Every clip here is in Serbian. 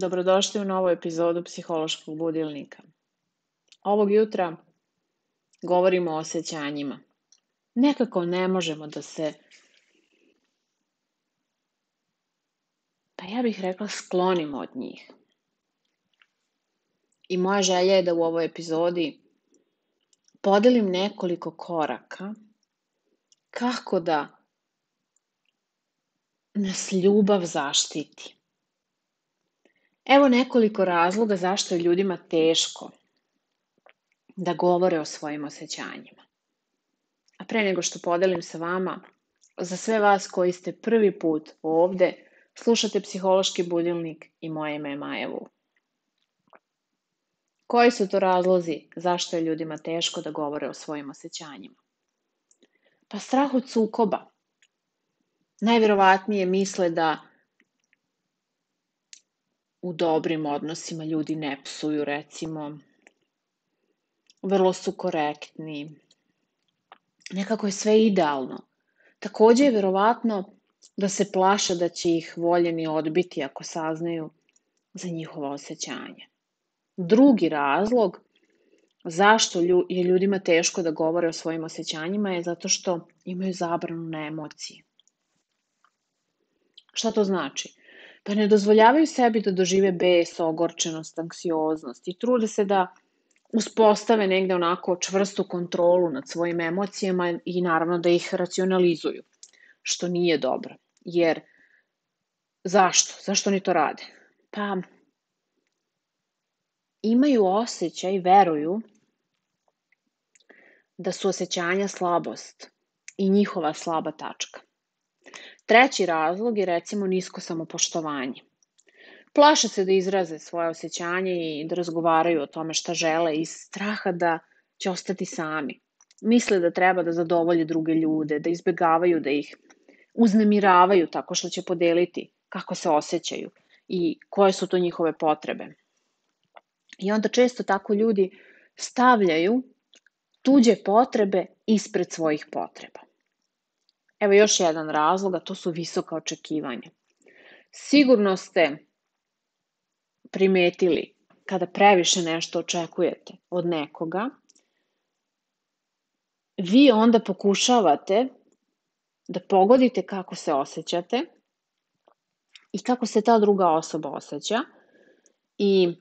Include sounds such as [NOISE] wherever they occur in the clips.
Dobrodošli u novu epizodu Psihološkog budilnika. Ovog jutra govorimo o osjećanjima. Nekako ne možemo da se, pa ja bih rekla, sklonimo od njih. I moja želja je da u ovoj epizodi podelim nekoliko koraka kako da nas ljubav zaštiti. Evo nekoliko razloga zašto je ljudima teško da govore o svojim osjećanjima. A pre nego što podelim sa vama, za sve vas koji ste prvi put ovde, slušate Psihološki budilnik i moje ime je Majevu. Koji su to razlozi zašto je ljudima teško da govore o svojim osjećanjima? Pa strah od sukoba. Najverovatnije misle da u dobrim odnosima ljudi ne psuju, recimo. Vrlo su korektni. Nekako je sve idealno. Takođe je verovatno da se plaše da će ih voljeni odbiti ako saznaju za njihova osjećanja. Drugi razlog zašto je ljudima teško da govore o svojim osjećanjima je zato što imaju zabranu na emocije. Šta to znači? pa ne dozvoljavaju sebi da dožive bes, ogorčenost, anksioznost i trude se da uspostave negde onako čvrstu kontrolu nad svojim emocijama i naravno da ih racionalizuju, što nije dobro. Jer zašto? Zašto oni to rade? Pa imaju osjećaj, veruju da su osjećanja slabost i njihova slaba tačka. Treći razlog je recimo nisko samopoštovanje. Plaše se da izraze svoje osjećanje i da razgovaraju o tome šta žele iz straha da će ostati sami. Misle da treba da zadovolje druge ljude, da izbegavaju da ih uznemiravaju tako što će podeliti kako se osjećaju i koje su to njihove potrebe. I onda često tako ljudi stavljaju tuđe potrebe ispred svojih potreba. Evo još jedan razlog, a to su visoka očekivanja. Sigurno ste primetili kada previše nešto očekujete od nekoga, vi onda pokušavate da pogodite kako se osjećate i kako se ta druga osoba osjeća i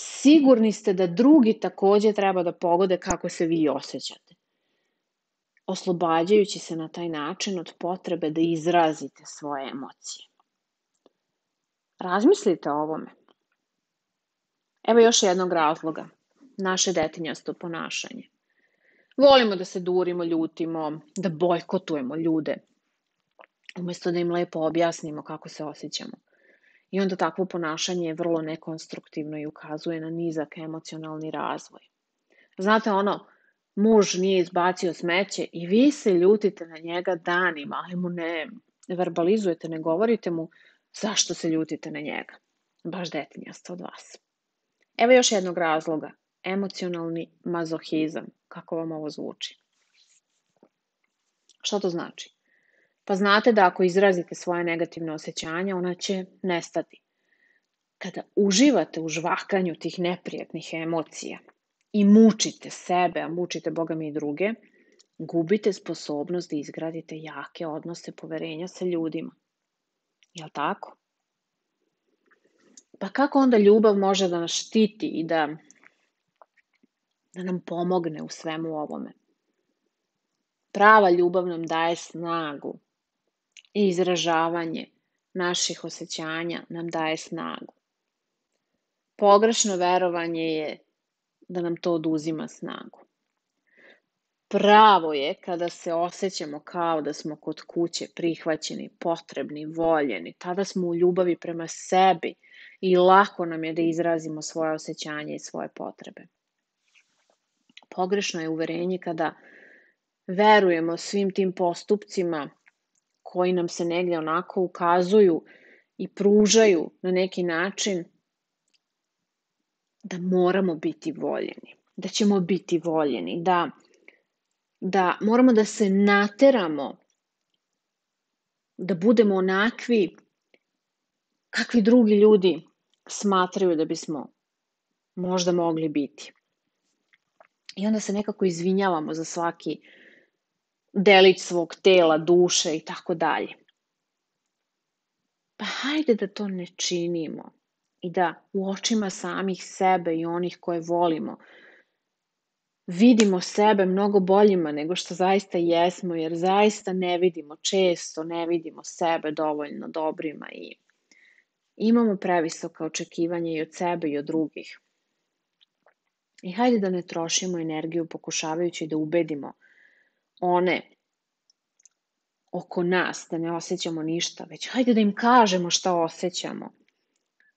sigurni ste da drugi takođe treba da pogode kako se vi osjećate oslobađajući se na taj način od potrebe da izrazite svoje emocije. Razmislite o ovome. Evo još jednog razloga. Naše detinjasto ponašanje. Volimo da se durimo, ljutimo, da bojkotujemo ljude, umesto da im lepo objasnimo kako se osjećamo. I onda takvo ponašanje je vrlo nekonstruktivno i ukazuje na nizak emocionalni razvoj. Znate ono, muž nije izbacio smeće i vi se ljutite na njega danima, ali mu ne verbalizujete, ne govorite mu zašto se ljutite na njega. Baš detinjast od vas. Evo još jednog razloga. Emocionalni mazohizam. Kako vam ovo zvuči? Šta to znači? Pa znate da ako izrazite svoje negativne osjećanja, ona će nestati. Kada uživate u žvakanju tih neprijatnih emocija, i mučite sebe, a mučite Boga mi i druge, gubite sposobnost da izgradite jake odnose poverenja sa ljudima. Jel tako? Pa kako onda ljubav može da nas štiti i da, da nam pomogne u svemu ovome? Prava ljubav nam daje snagu i izražavanje naših osjećanja nam daje snagu. Pogrešno verovanje je da nam to oduzima snagu. Pravo je kada se osjećamo kao da smo kod kuće prihvaćeni, potrebni, voljeni. Tada smo u ljubavi prema sebi i lako nam je da izrazimo svoje osjećanje i svoje potrebe. Pogrešno je uverenje kada verujemo svim tim postupcima koji nam se negde onako ukazuju i pružaju na neki način da moramo biti voljeni, da ćemo biti voljeni, da, da moramo da se nateramo da budemo onakvi kakvi drugi ljudi smatraju da bismo možda mogli biti. I onda se nekako izvinjavamo za svaki delić svog tela, duše i tako dalje. Pa hajde da to ne činimo i da u očima samih sebe i onih koje volimo vidimo sebe mnogo boljima nego što zaista jesmo, jer zaista ne vidimo, često ne vidimo sebe dovoljno dobrima i imamo previsoka očekivanja i od sebe i od drugih. I hajde da ne trošimo energiju pokušavajući da ubedimo one oko nas da ne osjećamo ništa, već hajde da im kažemo šta osjećamo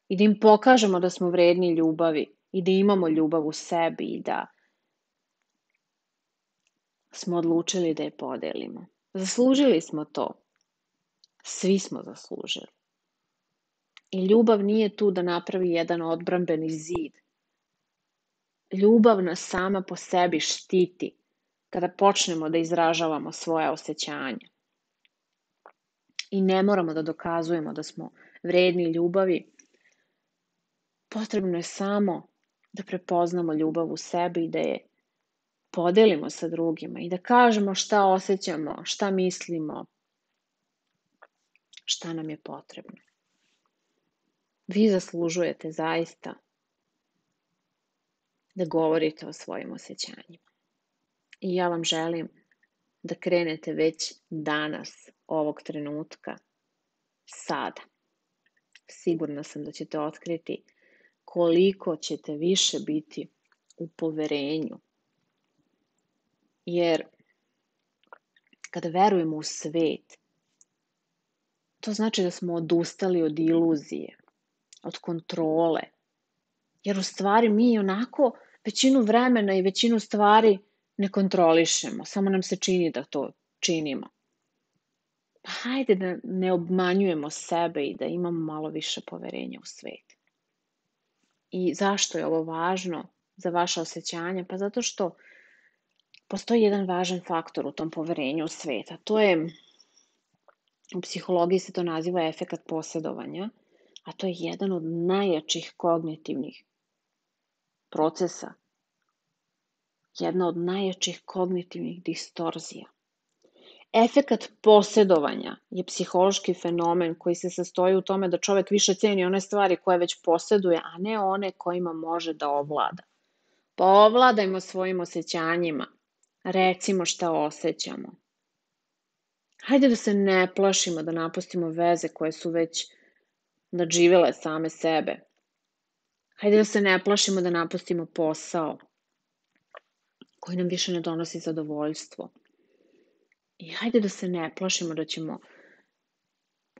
i da im pokažemo da smo vredni ljubavi i da imamo ljubav u sebi i da smo odlučili da je podelimo. Zaslužili smo to. Svi smo zaslužili. I ljubav nije tu da napravi jedan odbrambeni zid. Ljubav nas sama po sebi štiti kada počnemo da izražavamo svoje osjećanja. I ne moramo da dokazujemo da smo vredni ljubavi. Potrebno je samo da prepoznamo ljubav u sebi i da je podelimo sa drugima i da kažemo šta osjećamo, šta mislimo, šta nam je potrebno. Vi zaslužujete zaista da govorite o svojim osjećanjima. I ja vam želim da krenete već danas, ovog trenutka, sada. Sigurna sam da ćete otkriti koliko ćete više biti u poverenju. Jer kada verujemo u svet, to znači da smo odustali od iluzije, od kontrole. Jer u stvari mi onako većinu vremena i većinu stvari ne kontrolišemo, samo nam se čini da to činimo. Pa hajde da ne obmanjujemo sebe i da imamo malo više poverenja u svet. I zašto je ovo važno za vaše osjećanja? Pa zato što postoji jedan važan faktor u tom poverenju u svet, a to je, u psihologiji se to naziva efekat posjedovanja, a to je jedan od najjačih kognitivnih procesa, jedna od najjačih kognitivnih distorzija. Efekat posjedovanja je psihološki fenomen koji se sastoji u tome da čovek više ceni one stvari koje već posjeduje, a ne one kojima može da ovlada. Pa ovladajmo svojim osjećanjima. Recimo šta osjećamo. Hajde da se ne plašimo da napustimo veze koje su već nadživele same sebe. Hajde da se ne plašimo da napustimo posao koji nam više ne donosi zadovoljstvo. I hajde da se ne plašimo da ćemo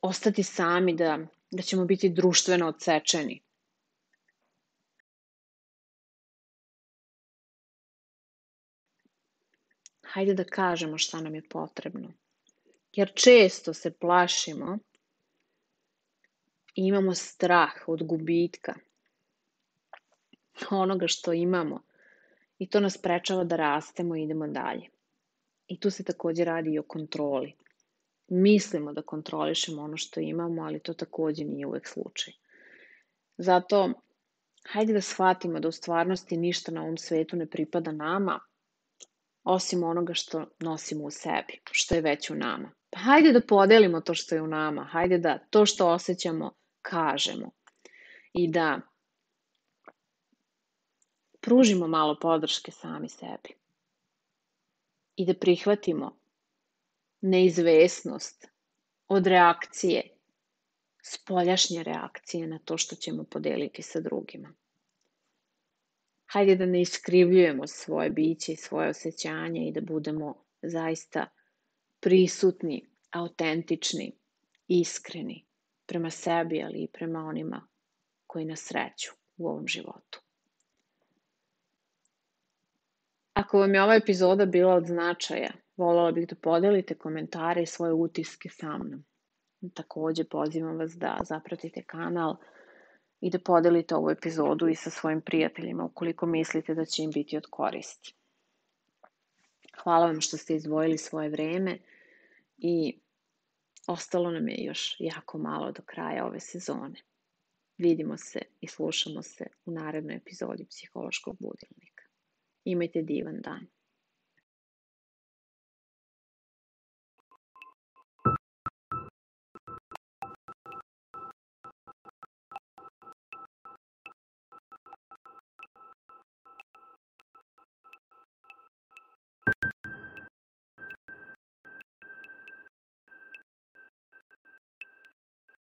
ostati sami, da, da ćemo biti društveno odsečeni. Hajde da kažemo šta nam je potrebno. Jer često se plašimo i imamo strah od gubitka [LAUGHS] onoga što imamo i to nas prečava da rastemo i idemo dalje. I tu se takođe radi i o kontroli. Mislimo da kontrolišemo ono što imamo, ali to takođe nije uvek slučaj. Zato, hajde da shvatimo da u stvarnosti ništa na ovom svetu ne pripada nama, osim onoga što nosimo u sebi, što je već u nama. Pa hajde da podelimo to što je u nama, hajde da to što osjećamo kažemo i da pružimo malo podrške sami sebi i da prihvatimo neizvesnost od reakcije, spoljašnje reakcije na to što ćemo podeliti sa drugima. Hajde da ne iskrivljujemo svoje biće i svoje osjećanja i da budemo zaista prisutni, autentični, iskreni prema sebi, ali i prema onima koji nas sreću u ovom životu. Ako vam je ova epizoda bila od značaja, Volela bih da podelite komentare i svoje utiske sa mnom. Takođe pozivam vas da zapratite kanal i da podelite ovu epizodu i sa svojim prijateljima ukoliko mislite da će im biti od koristi. Hvala vam što ste izdvojili svoje vreme i ostalo nam je još jako malo do kraja ove sezone. Vidimo se i slušamo se u narednoj epizodi Psihološkog budilnika. имайте дивен ден.